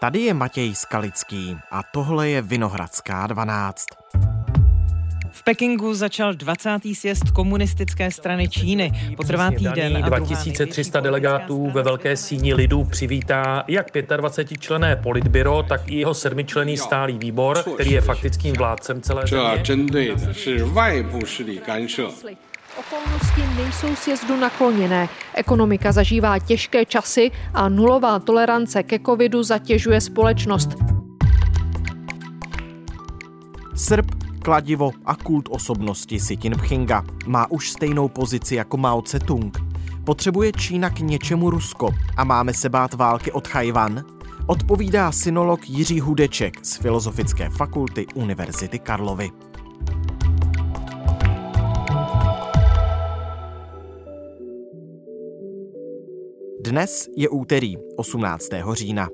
Tady je Matěj Skalický a tohle je Vinohradská 12. V Pekingu začal 20. sjezd komunistické strany Číny. Potrvá týden. A 2300 delegátů ve Velké síni lidů přivítá jak 25 člené politbyro, tak i jeho sedmičlený stálý výbor, který je faktickým vládcem celé země. Okolnosti nejsou sjezdu nakloněné. Ekonomika zažívá těžké časy a nulová tolerance ke covidu zatěžuje společnost. Srb, kladivo a kult osobnosti Si Jinpinga má už stejnou pozici jako Mao Tse-tung. Potřebuje Čína k něčemu Rusko a máme se bát války od Chajvan? Odpovídá synolog Jiří Hudeček z Filozofické fakulty Univerzity Karlovy. Dnes je úterý 18. října.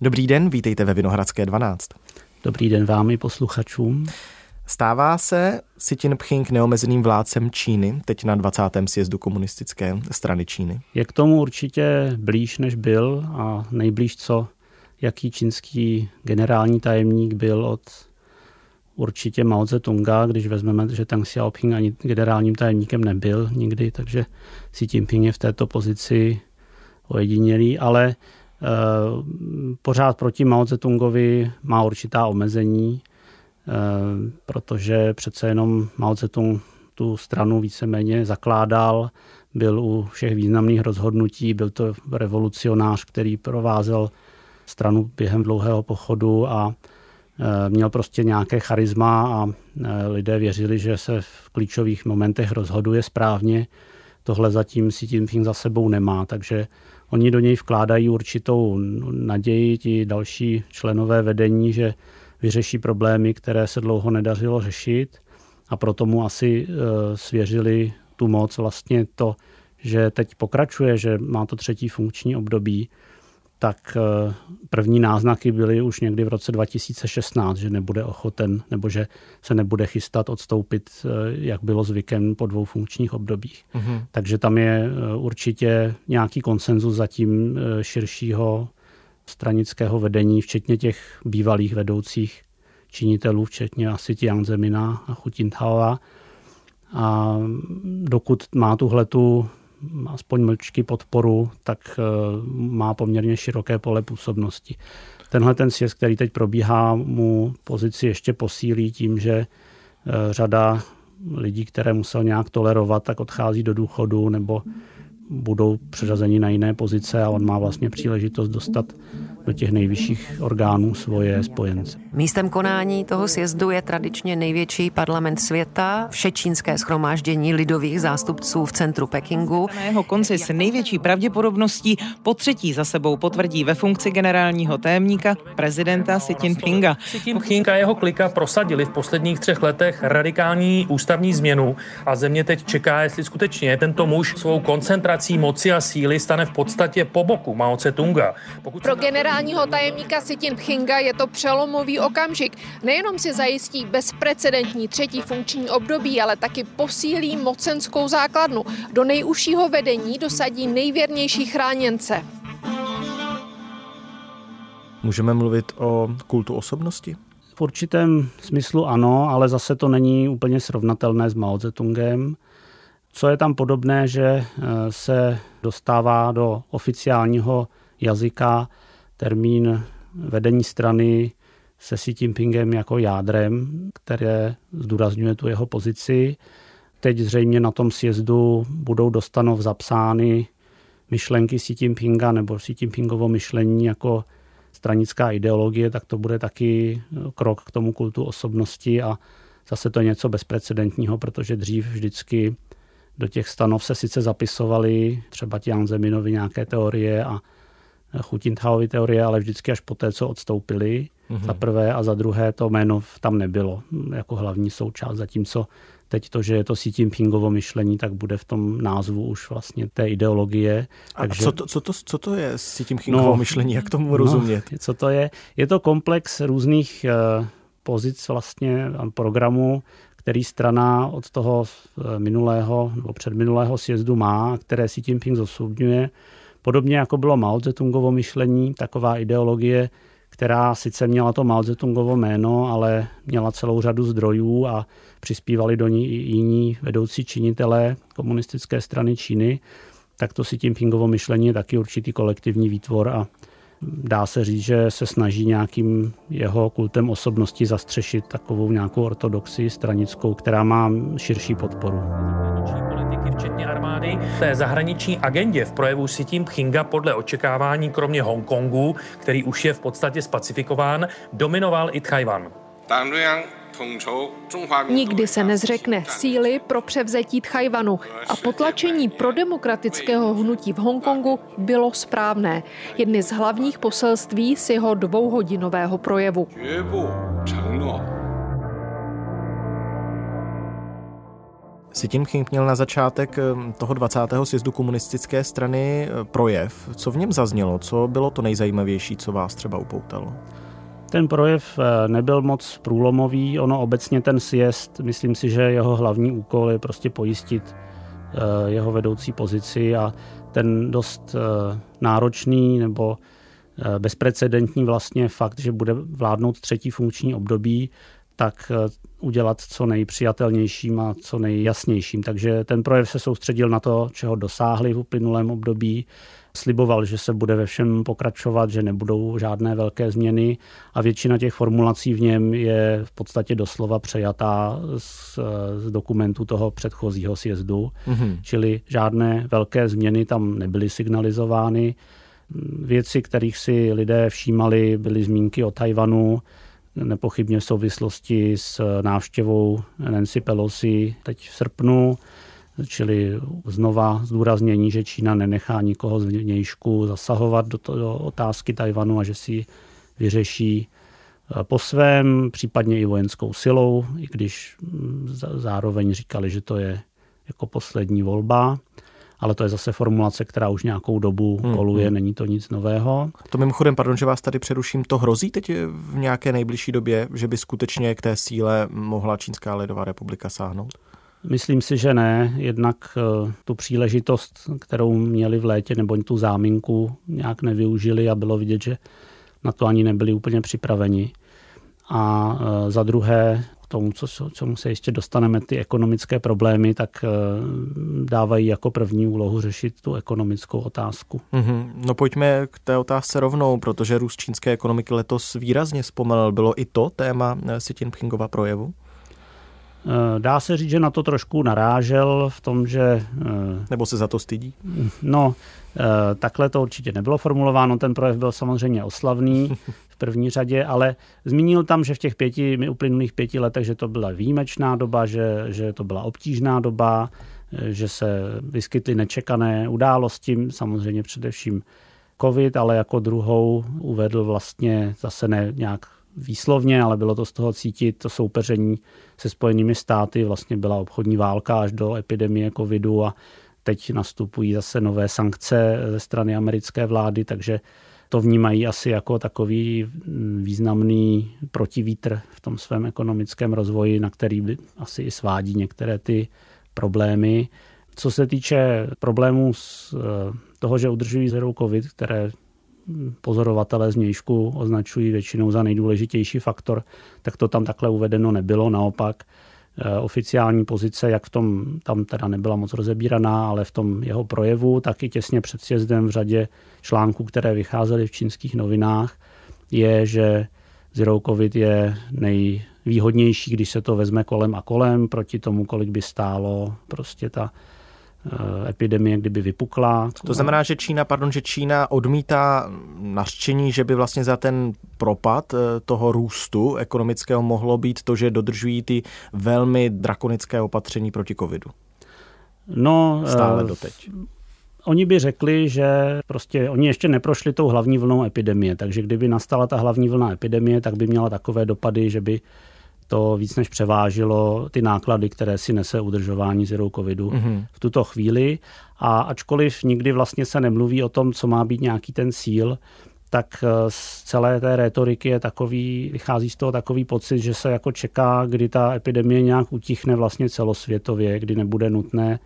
Dobrý den, vítejte ve Vinohradské 12. Dobrý den vám i posluchačům. Stává se Xi Jinping neomezeným vládcem Číny, teď na 20. sjezdu komunistické strany Číny? Je k tomu určitě blíž, než byl a nejblíž, co jaký čínský generální tajemník byl od určitě Mao Tse-tunga, když vezmeme, že Tang Xiaoping ani generálním tajemníkem nebyl nikdy, takže Xi Jinping je v této pozici ojedinělý, ale e, pořád proti Mao Tse-tungovi má určitá omezení, e, protože přece jenom Mao Tse-tung tu stranu víceméně zakládal, byl u všech významných rozhodnutí, byl to revolucionář, který provázel stranu během dlouhého pochodu a Eh, měl prostě nějaké charisma a eh, lidé věřili, že se v klíčových momentech rozhoduje správně. Tohle zatím si tím za sebou nemá, takže oni do něj vkládají určitou naději, ti další členové vedení, že vyřeší problémy, které se dlouho nedařilo řešit a proto mu asi eh, svěřili tu moc vlastně to, že teď pokračuje, že má to třetí funkční období, tak eh, první náznaky byly už někdy v roce 2016, že nebude ochoten nebo že se nebude chystat odstoupit, eh, jak bylo zvykem po dvou funkčních obdobích. Mm-hmm. Takže tam je eh, určitě nějaký konsenzus zatím širšího stranického vedení, včetně těch bývalých vedoucích činitelů, včetně asi Jiang Zemina a Hu Jintaoa. A dokud má tuhletu aspoň mlčky podporu, tak eh, má poměrně široké pole působnosti. Tenhle ten sjezd, který teď probíhá, mu pozici ještě posílí tím, že eh, řada lidí, které musel nějak tolerovat, tak odchází do důchodu nebo budou přeřazeni na jiné pozice a on má vlastně příležitost dostat do těch nejvyšších orgánů svoje spojence. Místem konání toho sjezdu je tradičně největší parlament světa, všečínské schromáždění lidových zástupců v centru Pekingu. Na jeho konci se největší pravděpodobností po třetí za sebou potvrdí ve funkci generálního tajemníka prezidenta Xi Jinpinga. Xi Jinping a jeho klika prosadili v posledních třech letech radikální ústavní změnu a země teď čeká, jestli skutečně tento muž svou koncentrací moci a síly stane v podstatě po boku Mao Tse-tunga. Pokud Pro generál generálního tajemníka Xi Jinpinga je to přelomový okamžik. Nejenom si zajistí bezprecedentní třetí funkční období, ale taky posílí mocenskou základnu. Do nejužšího vedení dosadí nejvěrnější chráněnce. Můžeme mluvit o kultu osobnosti? V určitém smyslu ano, ale zase to není úplně srovnatelné s Mao Zedongem. Co je tam podobné, že eh, se dostává do oficiálního jazyka termín vedení strany se Xi Jinpingem jako jádrem, které zdůrazňuje tu jeho pozici. Teď zřejmě na tom sjezdu budou dostanov zapsány myšlenky Xi Jinpinga nebo Xi Jinpingovo myšlení jako stranická ideologie, tak to bude taky krok k tomu kultu osobnosti a zase to je něco bezprecedentního, protože dřív vždycky do těch stanov se sice zapisovali třeba Tian Zeminovi nějaké teorie a Chutintahovy teorie, ale vždycky až po té, co odstoupili mm-hmm. za prvé a za druhé to jméno tam nebylo jako hlavní součást, zatímco teď to, že je to Xi Jinpingovo myšlení, tak bude v tom názvu už vlastně té ideologie. A Takže... co, to, co, to, co to je Xi Jinpingovo no, myšlení, jak tomu no, rozumět? No, co to je? Je to komplex různých uh, pozic vlastně programů, který strana od toho eh, minulého nebo předminulého sjezdu má, které Xi Jinping zosobňuje Podobně jako bylo Mao Zedongovo myšlení, taková ideologie, která sice měla to Mao Zedongovo jméno, ale měla celou řadu zdrojů a přispívali do ní i jiní vedoucí činitelé komunistické strany Číny, tak to si tím Pingovo myšlení je taky určitý kolektivní výtvor a dá se říct, že se snaží nějakým jeho kultem osobnosti zastřešit takovou nějakou ortodoxii stranickou, která má širší podporu včetně armády. Té zahraniční agendě v projevu si tím Pchinga podle očekávání, kromě Hongkongu, který už je v podstatě spacifikován, dominoval i Tchajvan. Nikdy se nezřekne síly pro převzetí Tchajvanu a potlačení prodemokratického hnutí v Hongkongu bylo správné. Jedny z hlavních poselství z jeho dvouhodinového projevu. Si tím King měl na začátek eh, toho 20. sjezdu komunistické strany eh, projev. Co v něm zaznělo? Co bylo to nejzajímavější, co vás třeba upoutalo? Ten projev eh, nebyl moc průlomový, ono obecně ten sjezd, myslím si, že jeho hlavní úkol je prostě pojistit jeho vedoucí pozici a ten dost náročný nebo bezprecedentní vlastně fakt, že bude vládnout třetí funkční období, tak eh, udělat co nejpřijatelnějším a co nejjasnějším. Takže ten projev se soustředil na to, čeho dosáhli v uplynulém období. Sliboval, že se bude ve všem pokračovat, že nebudou žádné velké změny a většina těch formulací v něm je v podstatě doslova přejatá z, z dokumentu toho předchozího sjezdu, mm-hmm. čili žádné velké změny tam nebyly signalizovány. Věci, kterých si lidé všímali, byly zmínky o Tajvanu, nepochybně v souvislosti s návštěvou Nancy Pelosi teď v srpnu, čili znova zdůraznění, že Čína nenechá nikoho z vnějšku zasahovat do, to, do otázky Tajvanu a že si vyřeší eh, po svém, případně i vojenskou silou, i když mm, zároveň říkali, že to je jako poslední volba ale to je zase formulace, která už nějakou dobu hmm, koluje, hmm. není to nic nového. To mimochodem, pardon, že vás tady přeruším, to hrozí teď v nějaké nejbližší době, že by skutečně k té síle mohla Čínská lidová republika sáhnout? Myslím si, že ne. Jednak eh, tu příležitost, kterou měli v létě, nebo tu záminku nějak nevyužili a bylo vidět, že na to ani nebyli úplně připraveni. A eh, za druhé, tomu, co, čemu se ještě dostaneme, ty ekonomické problémy, tak eh, dávají jako první úlohu řešit tu ekonomickou otázku. Mm-hmm. No pojďme k té otázce rovnou, protože růst čínské ekonomiky letos výrazně zpomalil. Bylo i to téma eh, Xi Jinpingova projevu? Eh, dá se říct, že na to trošku narážel v tom, že... Nebo se za to stydí? No, takhle to určitě nebylo formulováno. Ten projev byl samozřejmě oslavný. v první řadě, ale zmínil tam, že v těch pěti, uplynulých pěti letech, že to byla výjimečná doba, že, že to byla obtížná doba, že se vyskytly nečekané události, samozřejmě především covid, ale jako druhou uvedl vlastně zase ne nějak výslovně, ale bylo to z toho cítit, to soupeření se spojenými státy, vlastně byla obchodní válka až do epidemie covidu a teď nastupují zase nové sankce ze strany americké vlády, takže to vnímají asi jako takový významný protivítr v tom svém ekonomickém rozvoji, na který by asi i svádí některé ty problémy. Co se týče problémů z eh, toho, že udržují zero covid, které pozorovatelé z mějšku označují většinou za nejdůležitější faktor, tak to tam takhle uvedeno nebylo. Naopak oficiální pozice, jak v tom, tam teda nebyla moc rozebíraná, ale v tom jeho projevu, tak i těsně před sjezdem v řadě článků, které vycházely v čínských novinách, je, že Zero Covid je nejvýhodnější, když se to vezme kolem a kolem, proti tomu, kolik by stálo prostě ta Eh, epidemie, kdyby vypukla. To znamená, že Čína, pardon, že Čína odmítá nařčení, že by vlastně za ten propad eh, toho růstu ekonomického mohlo být to, že dodržují ty velmi drakonické opatření proti covidu. No, Stále eh, doteď. Oni by řekli, že prostě oni ještě neprošli tou hlavní vlnou epidemie, takže kdyby nastala ta hlavní vlna epidemie, tak by měla takové dopady, že by to víc než převážilo ty náklady, které si nese udržování zero covidu mm-hmm. v tuto chvíli. A ačkoliv nikdy vlastně se nemluví o tom, co má být nějaký ten cíl, tak eh, z celé té retoriky je takový, vychází z toho takový pocit, že se jako čeká, kdy ta epidemie nějak utichne vlastně celosvětově, kdy nebude nutné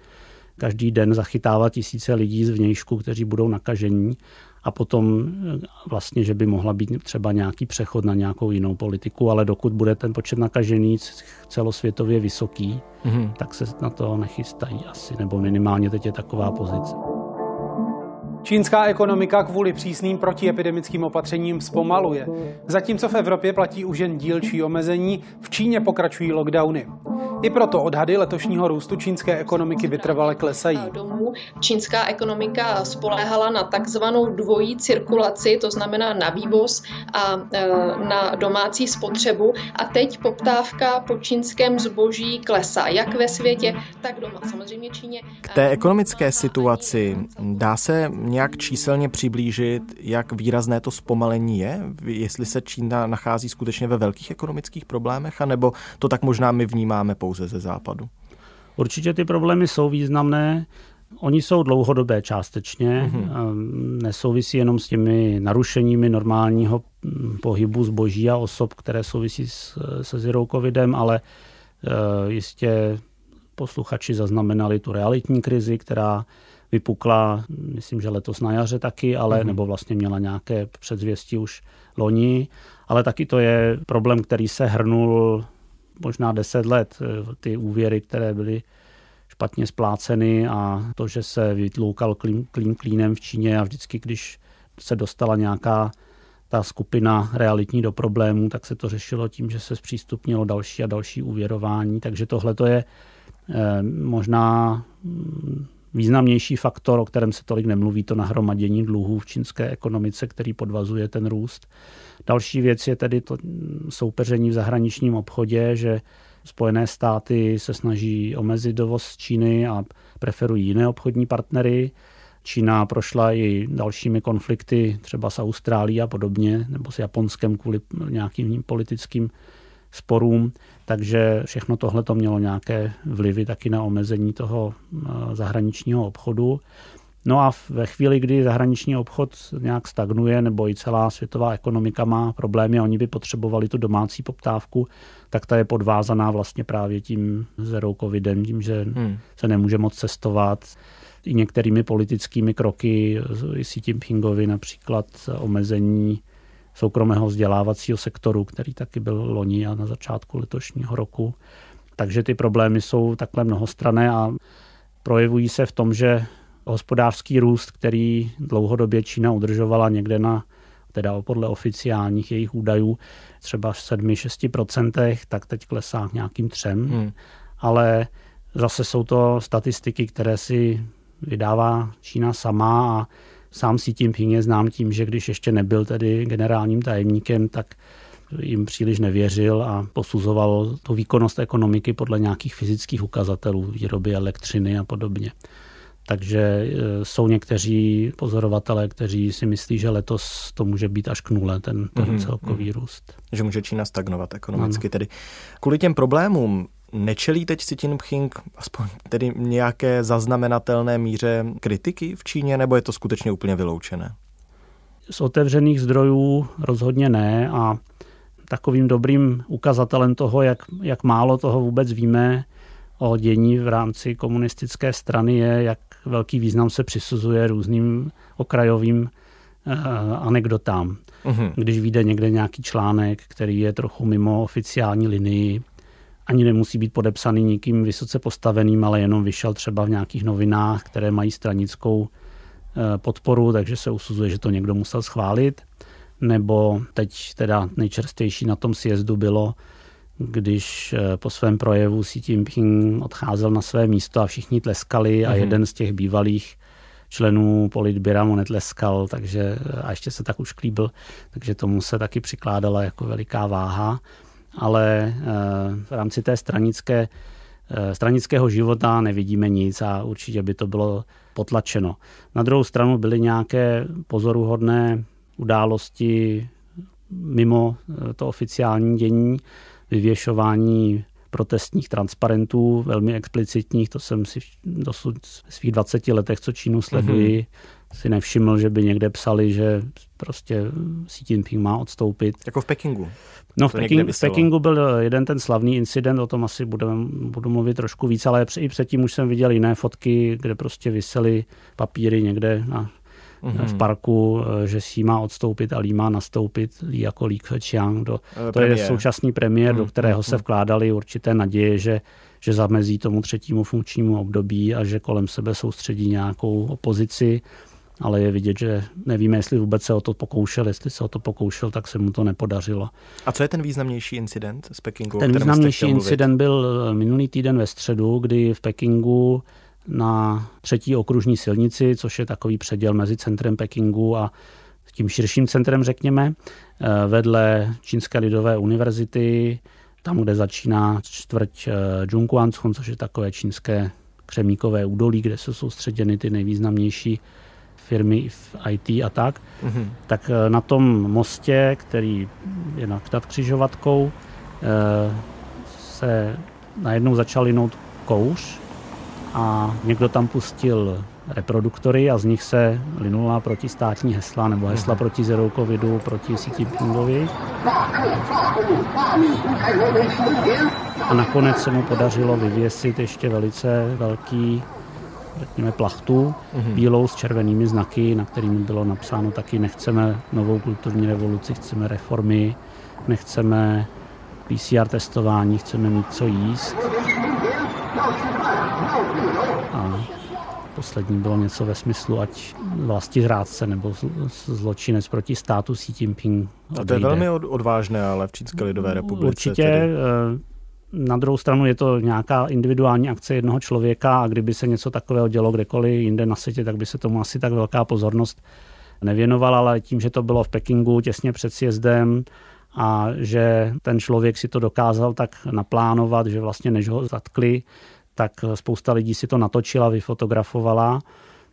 každý den zachytávat tisíce lidí z vnějšku, kteří budou nakažení a potom eh, vlastně, že by mohla být třeba nějaký přechod na nějakou jinou politiku, ale dokud bude ten počet nakažených celosvětově vysoký, mm-hmm. tak se na to nechystají asi, nebo minimálně teď je taková pozice. Čínská ekonomika kvůli přísným protiepidemickým opatřením zpomaluje. Zatímco v Evropě platí už jen dílčí omezení, v Číně pokračují lockdowny. I proto odhady letošního růstu čínské ekonomiky vytrvale klesají. Čínská ekonomika spoléhala na takzvanou dvojí cirkulaci, to znamená na vývoz a e, na domácí spotřebu. A teď poptávka po čínském zboží klesá, jak ve světě, tak doma. Samozřejmě Číně. K té ekonomické situaci dá se nějak číselně přiblížit, jak výrazné to zpomalení je? Jestli se Čína nachází skutečně ve velkých ekonomických problémech, anebo to tak možná my vnímáme pouze ze západu? Určitě ty problémy jsou významné. Oni jsou dlouhodobé částečně, mm-hmm. nesouvisí jenom s těmi narušeními normálního pohybu zboží a osob, které souvisí s, se zero covidem, ale e, jistě posluchači zaznamenali tu realitní krizi, která vypukla, myslím, že letos na jaře taky, ale mm-hmm. nebo vlastně měla nějaké předzvěstí už loni, ale taky to je problém, který se hrnul možná deset let. Ty úvěry, které byly špatně spláceny a to, že se vytloukal klín, klín klínem v Číně a vždycky, když se dostala nějaká ta skupina realitní do problémů, tak se to řešilo tím, že se zpřístupnilo další a další úvěrování. Takže tohle to je eh, možná mm, významnější faktor, o kterém se tolik nemluví, to nahromadění dluhů v čínské ekonomice, který podvazuje ten růst. Další věc je tedy to soupeření v zahraničním obchodě, že Spojené státy se snaží omezit dovoz z Číny a preferují jiné obchodní partnery. Čína prošla i dalšími konflikty, třeba s Austrálií a podobně, nebo s Japonskem kvůli nějakým politickým sporům, takže všechno tohle to mělo nějaké vlivy taky na omezení toho eh, zahraničního obchodu. No a ve chvíli, kdy zahraniční obchod nějak stagnuje nebo i celá světová ekonomika má problémy a oni by potřebovali tu domácí poptávku, tak ta je podvázaná vlastně právě tím zero covidem, tím, že hmm. se nemůže moc cestovat. I některými politickými kroky, Xi Jinpingovi například omezení soukromého vzdělávacího sektoru, který taky byl loni a na začátku letošního roku. Takže ty problémy jsou takhle mnohostrané a projevují se v tom, že hospodářský růst, který dlouhodobě Čína udržovala někde na teda podle oficiálních jejich údajů třeba 7-6%, tak teď klesá k nějakým třem. Hmm. Ale zase jsou to statistiky, které si vydává Čína sama a Sám si tím je znám tím, že když ještě nebyl tedy generálním tajemníkem, tak jim příliš nevěřil a posuzoval tu výkonnost ekonomiky podle nějakých fyzických ukazatelů, výroby elektřiny a podobně. Takže e, jsou někteří pozorovatelé, kteří si myslí, že letos to může být až k nule, ten, ten mm-hmm. celkový růst. Že může Čína stagnovat ekonomicky ano. tedy. Kvůli těm problémům Nečelí teď Xi Jinping aspoň tedy nějaké zaznamenatelné míře kritiky v Číně, nebo je to skutečně úplně vyloučené? Z otevřených zdrojů rozhodně ne a takovým dobrým ukazatelem toho, jak, jak málo toho vůbec víme o dění v rámci komunistické strany je, jak velký význam se přisuzuje různým okrajovým uh, anekdotám. Uh-huh. Když vyjde někde nějaký článek, který je trochu mimo oficiální linii, ani nemusí být podepsaný nikým vysoce postaveným, ale jenom vyšel třeba v nějakých novinách, které mají stranickou eh, podporu, takže se usuzuje, že to někdo musel schválit. Nebo teď teda nejčerstvější na tom sjezdu bylo, když eh, po svém projevu Xi Jinping odcházel na své místo a všichni tleskali a mm-hmm. jeden z těch bývalých členů politběra mu netleskal, takže eh, a ještě se tak už klíbil, takže tomu se taky přikládala jako veliká váha ale eh, v rámci té stranické, eh, stranického života nevidíme nic a určitě by to bylo potlačeno. Na druhou stranu byly nějaké pozoruhodné události mimo eh, to oficiální dění, vyvěšování protestních transparentů, velmi explicitních, to jsem si dosud v svých 20 letech, co Čínu sleduji, mm-hmm. Si nevšiml, že by někde psali, že prostě Xi Jinping má odstoupit. Jako v Pekingu. No v, Peking, v Pekingu byl jeden ten slavný incident, o tom asi budem, budu mluvit trošku víc, ale i předtím už jsem viděl jiné fotky, kde prostě vysely papíry někde na mm-hmm. v parku, eh, že si má odstoupit a Lee má nastoupit, Lee jako Li Keqiang. Do, to premiér. je současný premiér, mm-hmm. do kterého se mhm. vkládaly určité naděje, že že zamezí tomu třetímu funkčnímu období a že kolem sebe soustředí nějakou opozici, ale je vidět, že nevíme, jestli vůbec se o to pokoušel, jestli se o to pokoušel, tak se mu to nepodařilo. A co je ten významnější incident z Pekingu? Ten významnější incident byl eh, minulý týden ve středu, kdy v Pekingu na třetí okružní silnici, což je takový předěl mezi centrem Pekingu a tím širším centrem, řekněme, eh, vedle Čínské lidové univerzity, tam, kde začíná čtvrť eh, Zhongguancun, což je takové čínské křemíkové údolí, kde jsou soustředěny ty nejvýznamnější firmy v IT a tak, mm-hmm. tak eh, na tom mostě, který je nad křižovatkou, se najednou začal linout kouř a někdo tam pustil reproduktory a z nich se linula protistátní hesla nebo hesla mhm. proti zero covidu, proti Xi Jinpingovi. A nakonec se mu podařilo vyvěsit ještě velice velký řekněme, plachtu mm-hmm. bílou s červenými znaky, na kterými bylo napsáno taky nechceme novou kulturní revoluci, chceme reformy, nechceme PCR testování, chceme mít co jíst. A poslední bylo něco ve smyslu, ať vlasti zrádce nebo zločinec proti státu Xi Jinping odejde. A to je velmi odvážné, ale v Čínské lidové republice. Určitě. Tedy... Na druhou stranu je to nějaká individuální akce jednoho člověka a kdyby se něco takového dělo kdekoliv jinde na světě, tak by se tomu asi tak velká pozornost nevěnovala, ale tím, že to bylo v Pekingu těsně před sjezdem a že ten člověk si to dokázal tak naplánovat, že vlastně než ho zatkli, tak spousta lidí si to natočila, vyfotografovala,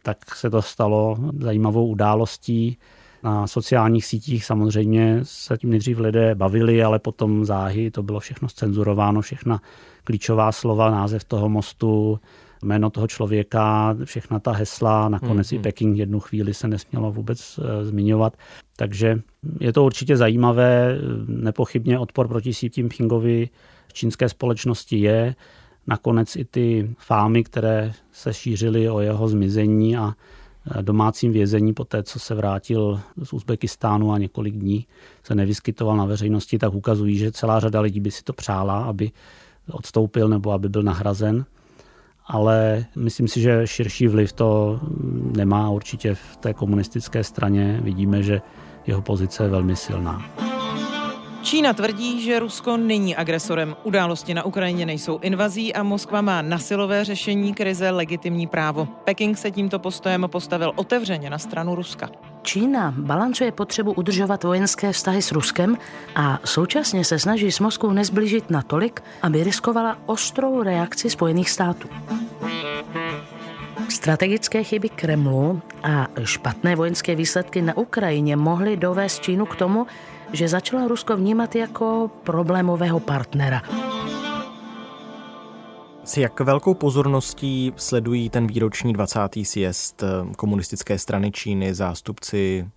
tak se to stalo zajímavou událostí. Na sociálních sítích samozřejmě se tím nejdřív lidé bavili, ale potom záhy to bylo všechno cenzurováno, všechna klíčová slova, název toho mostu, jméno toho člověka, všechna ta hesla, nakonec mm-hmm. i Peking jednu chvíli se nesmělo vůbec e, zmiňovat. Takže je to určitě zajímavé, nepochybně odpor proti Xi Jinpingovi v čínské společnosti je. Nakonec i ty fámy, které se šířily o jeho zmizení a domácím vězení po té, co se vrátil z Uzbekistánu a několik dní se nevyskytoval na veřejnosti, tak ukazují, že celá řada lidí by si to přála, aby odstoupil nebo aby byl nahrazen. Ale myslím si, že širší vliv to nemá určitě v té komunistické straně. Vidíme, že jeho pozice je velmi silná. Čína tvrdí, že Rusko není agresorem. Události na Ukrajině nejsou invazí a Moskva má na silové řešení krize legitimní právo. Peking se tímto postojem postavil otevřeně na stranu Ruska. Čína balancuje potřebu udržovat vojenské vztahy s Ruskem a současně se snaží s Moskvou nezblížit natolik, aby riskovala ostrou reakci Spojených států. Strategické chyby Kremlu a špatné vojenské výsledky na Ukrajině mohly dovést Čínu k tomu, že začala Rusko vnímat jako problémového partnera. S jak velkou pozorností sledují ten výroční 20. sjezd eh, komunistické strany Číny zástupci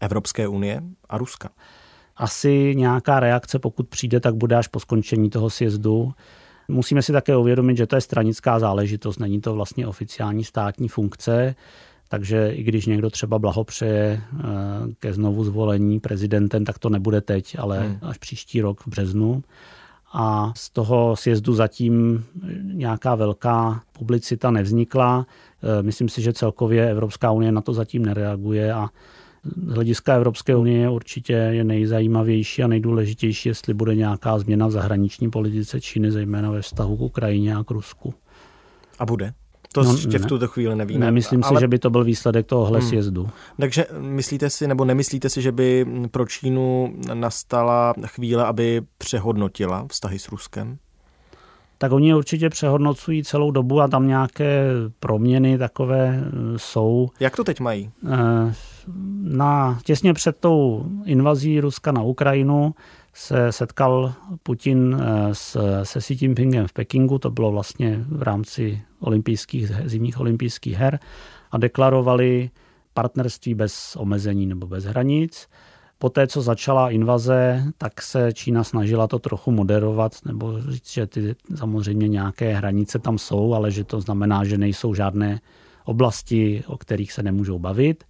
Evropské unie a Ruska? Asi nějaká reakce, pokud přijde, tak bude až po skončení toho sjezdu. Musíme si také uvědomit, že to je stranická záležitost, není to vlastně oficiální státní funkce. Takže i když někdo třeba blahopřeje eh, ke znovu zvolení prezidentem, tak to nebude teď, ale hmm. až příští rok v březnu. A z toho sjezdu zatím nějaká velká publicita nevznikla. Eh, myslím si, že celkově Evropská unie na to zatím nereaguje a z hlediska Evropské unie určitě je nejzajímavější a nejdůležitější, jestli bude nějaká změna v zahraniční politice Číny, zejména ve vztahu k Ukrajině a k Rusku. A bude? To no, ještě ne, v tuto chvíli nevíme. Nemyslím ale... si, že by to byl výsledek tohohle hmm. sjezdu. Takže myslíte si, nebo nemyslíte si, že by pro Čínu nastala chvíle, aby přehodnotila vztahy s Ruskem? Tak oni určitě přehodnocují celou dobu a tam nějaké proměny takové e, jsou. Jak to teď mají? E, na, těsně před tou invazí Ruska na Ukrajinu se setkal Putin eh, s, se Xi Jinpingem v Pekingu, to bylo vlastně v rámci olympijských, zimních olympijských her, a deklarovali partnerství bez omezení nebo bez hranic. Poté, co začala invaze, tak se Čína snažila to trochu moderovat, nebo říct, že ty samozřejmě nějaké hranice tam jsou, ale že to znamená, že nejsou žádné oblasti, o kterých se nemůžou bavit.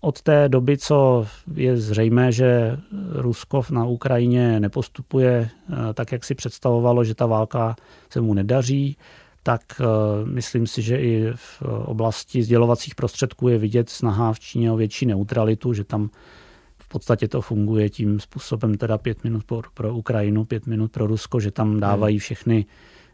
Od té doby, co je zřejmé, že Rusko na Ukrajině nepostupuje eh, tak, jak si představovalo, že ta válka se mu nedaří, tak eh, myslím si, že i v oblasti sdělovacích prostředků je vidět snaha v Číně o větší neutralitu, že tam v podstatě to funguje tím způsobem teda pět minut pro, pro Ukrajinu, pět minut pro Rusko, že tam dávají všechny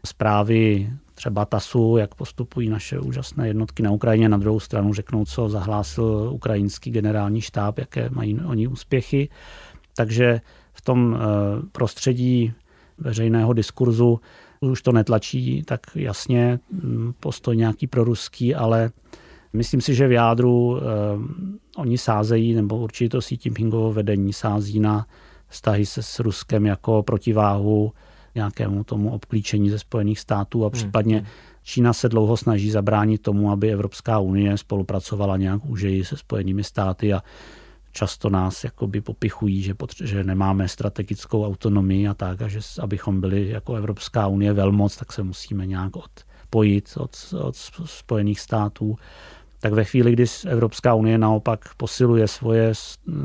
zprávy třeba TASu, jak postupují naše úžasné jednotky na Ukrajině, na druhou stranu řeknou, co zahlásil ukrajinský generální štáb, jaké mají oni úspěchy. Takže v tom eh, prostředí veřejného diskurzu už to netlačí tak jasně hm, postoj nějaký proruský, ale myslím si, že v jádru eh, oni sázejí, nebo určitě to Xi Jinpingovo vedení sází na vztahy se s Ruskem jako protiváhu nějakému tomu obklíčení ze Spojených států a hmm, případně hmm. Čína se dlouho snaží zabránit tomu, aby Evropská unie spolupracovala nějak užeji se Spojenými státy a často nás jakoby popichují, že, potře- že nemáme strategickou autonomii a tak, a že abychom byli jako Evropská unie velmoc, tak se musíme nějak odpojit od, od Spojených států. Tak ve chvíli, kdy Evropská unie naopak posiluje svoje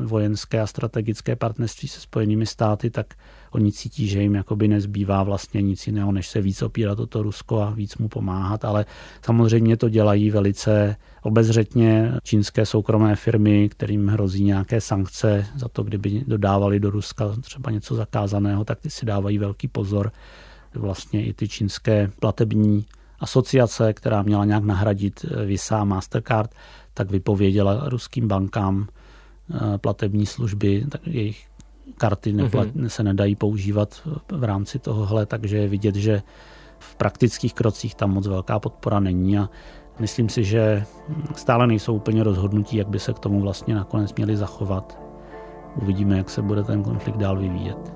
vojenské a strategické partnerství se Spojenými státy, tak oni cítí, že jim jakoby nezbývá vlastně nic jiného, než se víc opírat o to Rusko a víc mu pomáhat, ale samozřejmě to dělají velice obezřetně čínské soukromé firmy, kterým hrozí nějaké sankce za to, kdyby dodávali do Ruska třeba něco zakázaného, tak ty si dávají velký pozor. Vlastně i ty čínské platební asociace, která měla nějak nahradit Visa a Mastercard, tak vypověděla ruským bankám eh, platební služby, tak jejich karty neplat, mm-hmm. se nedají používat v rámci tohohle, takže je vidět, že v praktických krocích tam moc velká podpora není a myslím si, že stále nejsou úplně rozhodnutí, jak by se k tomu vlastně nakonec měli zachovat. Uvidíme, jak se bude ten konflikt dál vyvíjet.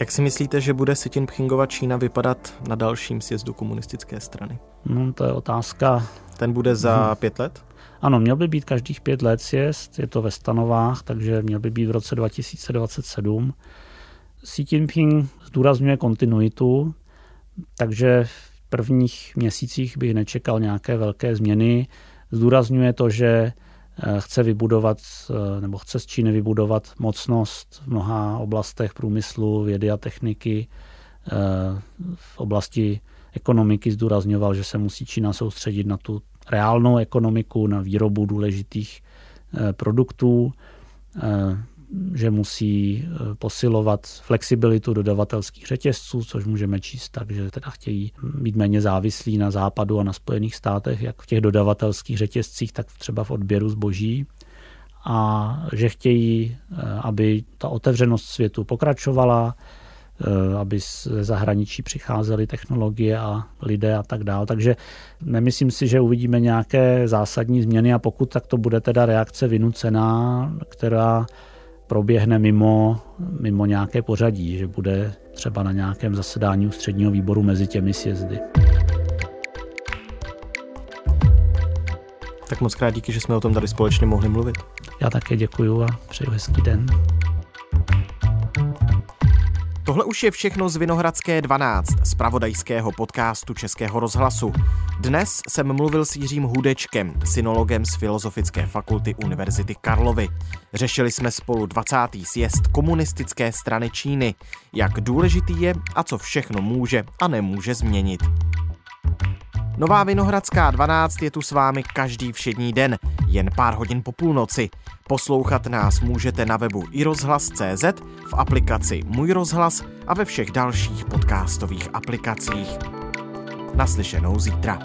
Jak si myslíte, že bude Sitin Pchingova Čína vypadat na dalším sjezdu komunistické strany? No, to je otázka. Ten bude za hmm. pět let? Ano, měl by být každých pět let sjezd, je to ve stanovách, takže měl by být v roce 2027. Xi Jinping zdůrazňuje kontinuitu, takže v prvních měsících bych nečekal nějaké velké změny. Zdůrazňuje to, že chce vybudovat, eh, nebo chce z Číny vybudovat mocnost v mnoha oblastech průmyslu, vědy a techniky. Eh, v oblasti ekonomiky zdůrazňoval, že se musí Čína soustředit na tu reálnou ekonomiku, na výrobu důležitých eh, produktů, eh, že musí eh, posilovat flexibilitu dodavatelských řetězců, což můžeme číst tak, že teda chtějí být méně závislí na západu a na Spojených státech, jak v těch dodavatelských řetězcích, tak třeba v odběru zboží a že chtějí, aby ta otevřenost světu pokračovala, Eh, aby ze zahraničí přicházely technologie a lidé a tak dále. Takže nemyslím si, že uvidíme nějaké zásadní změny a pokud tak to bude teda reakce vynucená, která proběhne mimo, mimo nějaké pořadí, že bude třeba na nějakém zasedání ústředního výboru mezi těmi sjezdy. Tak moc krát díky, že jsme o tom tady společně mohli mluvit. Já také děkuju a přeju hezký den. Tohle už je všechno z Vinohradské 12, z pravodajského podcastu Českého rozhlasu. Dnes jsem mluvil s Jiřím Hudečkem, synologem z Filozofické fakulty Univerzity Karlovy. Řešili jsme spolu 20. sjezd komunistické strany Číny, jak důležitý je a co všechno může a nemůže změnit. Nová Vinohradská 12 je tu s vámi každý všední den, jen pár hodin po půlnoci. Poslouchat nás můžete na webu iRozhlas.cz, v aplikaci Můj rozhlas a ve všech dalších podcastových aplikacích. Naslyšenou zítra.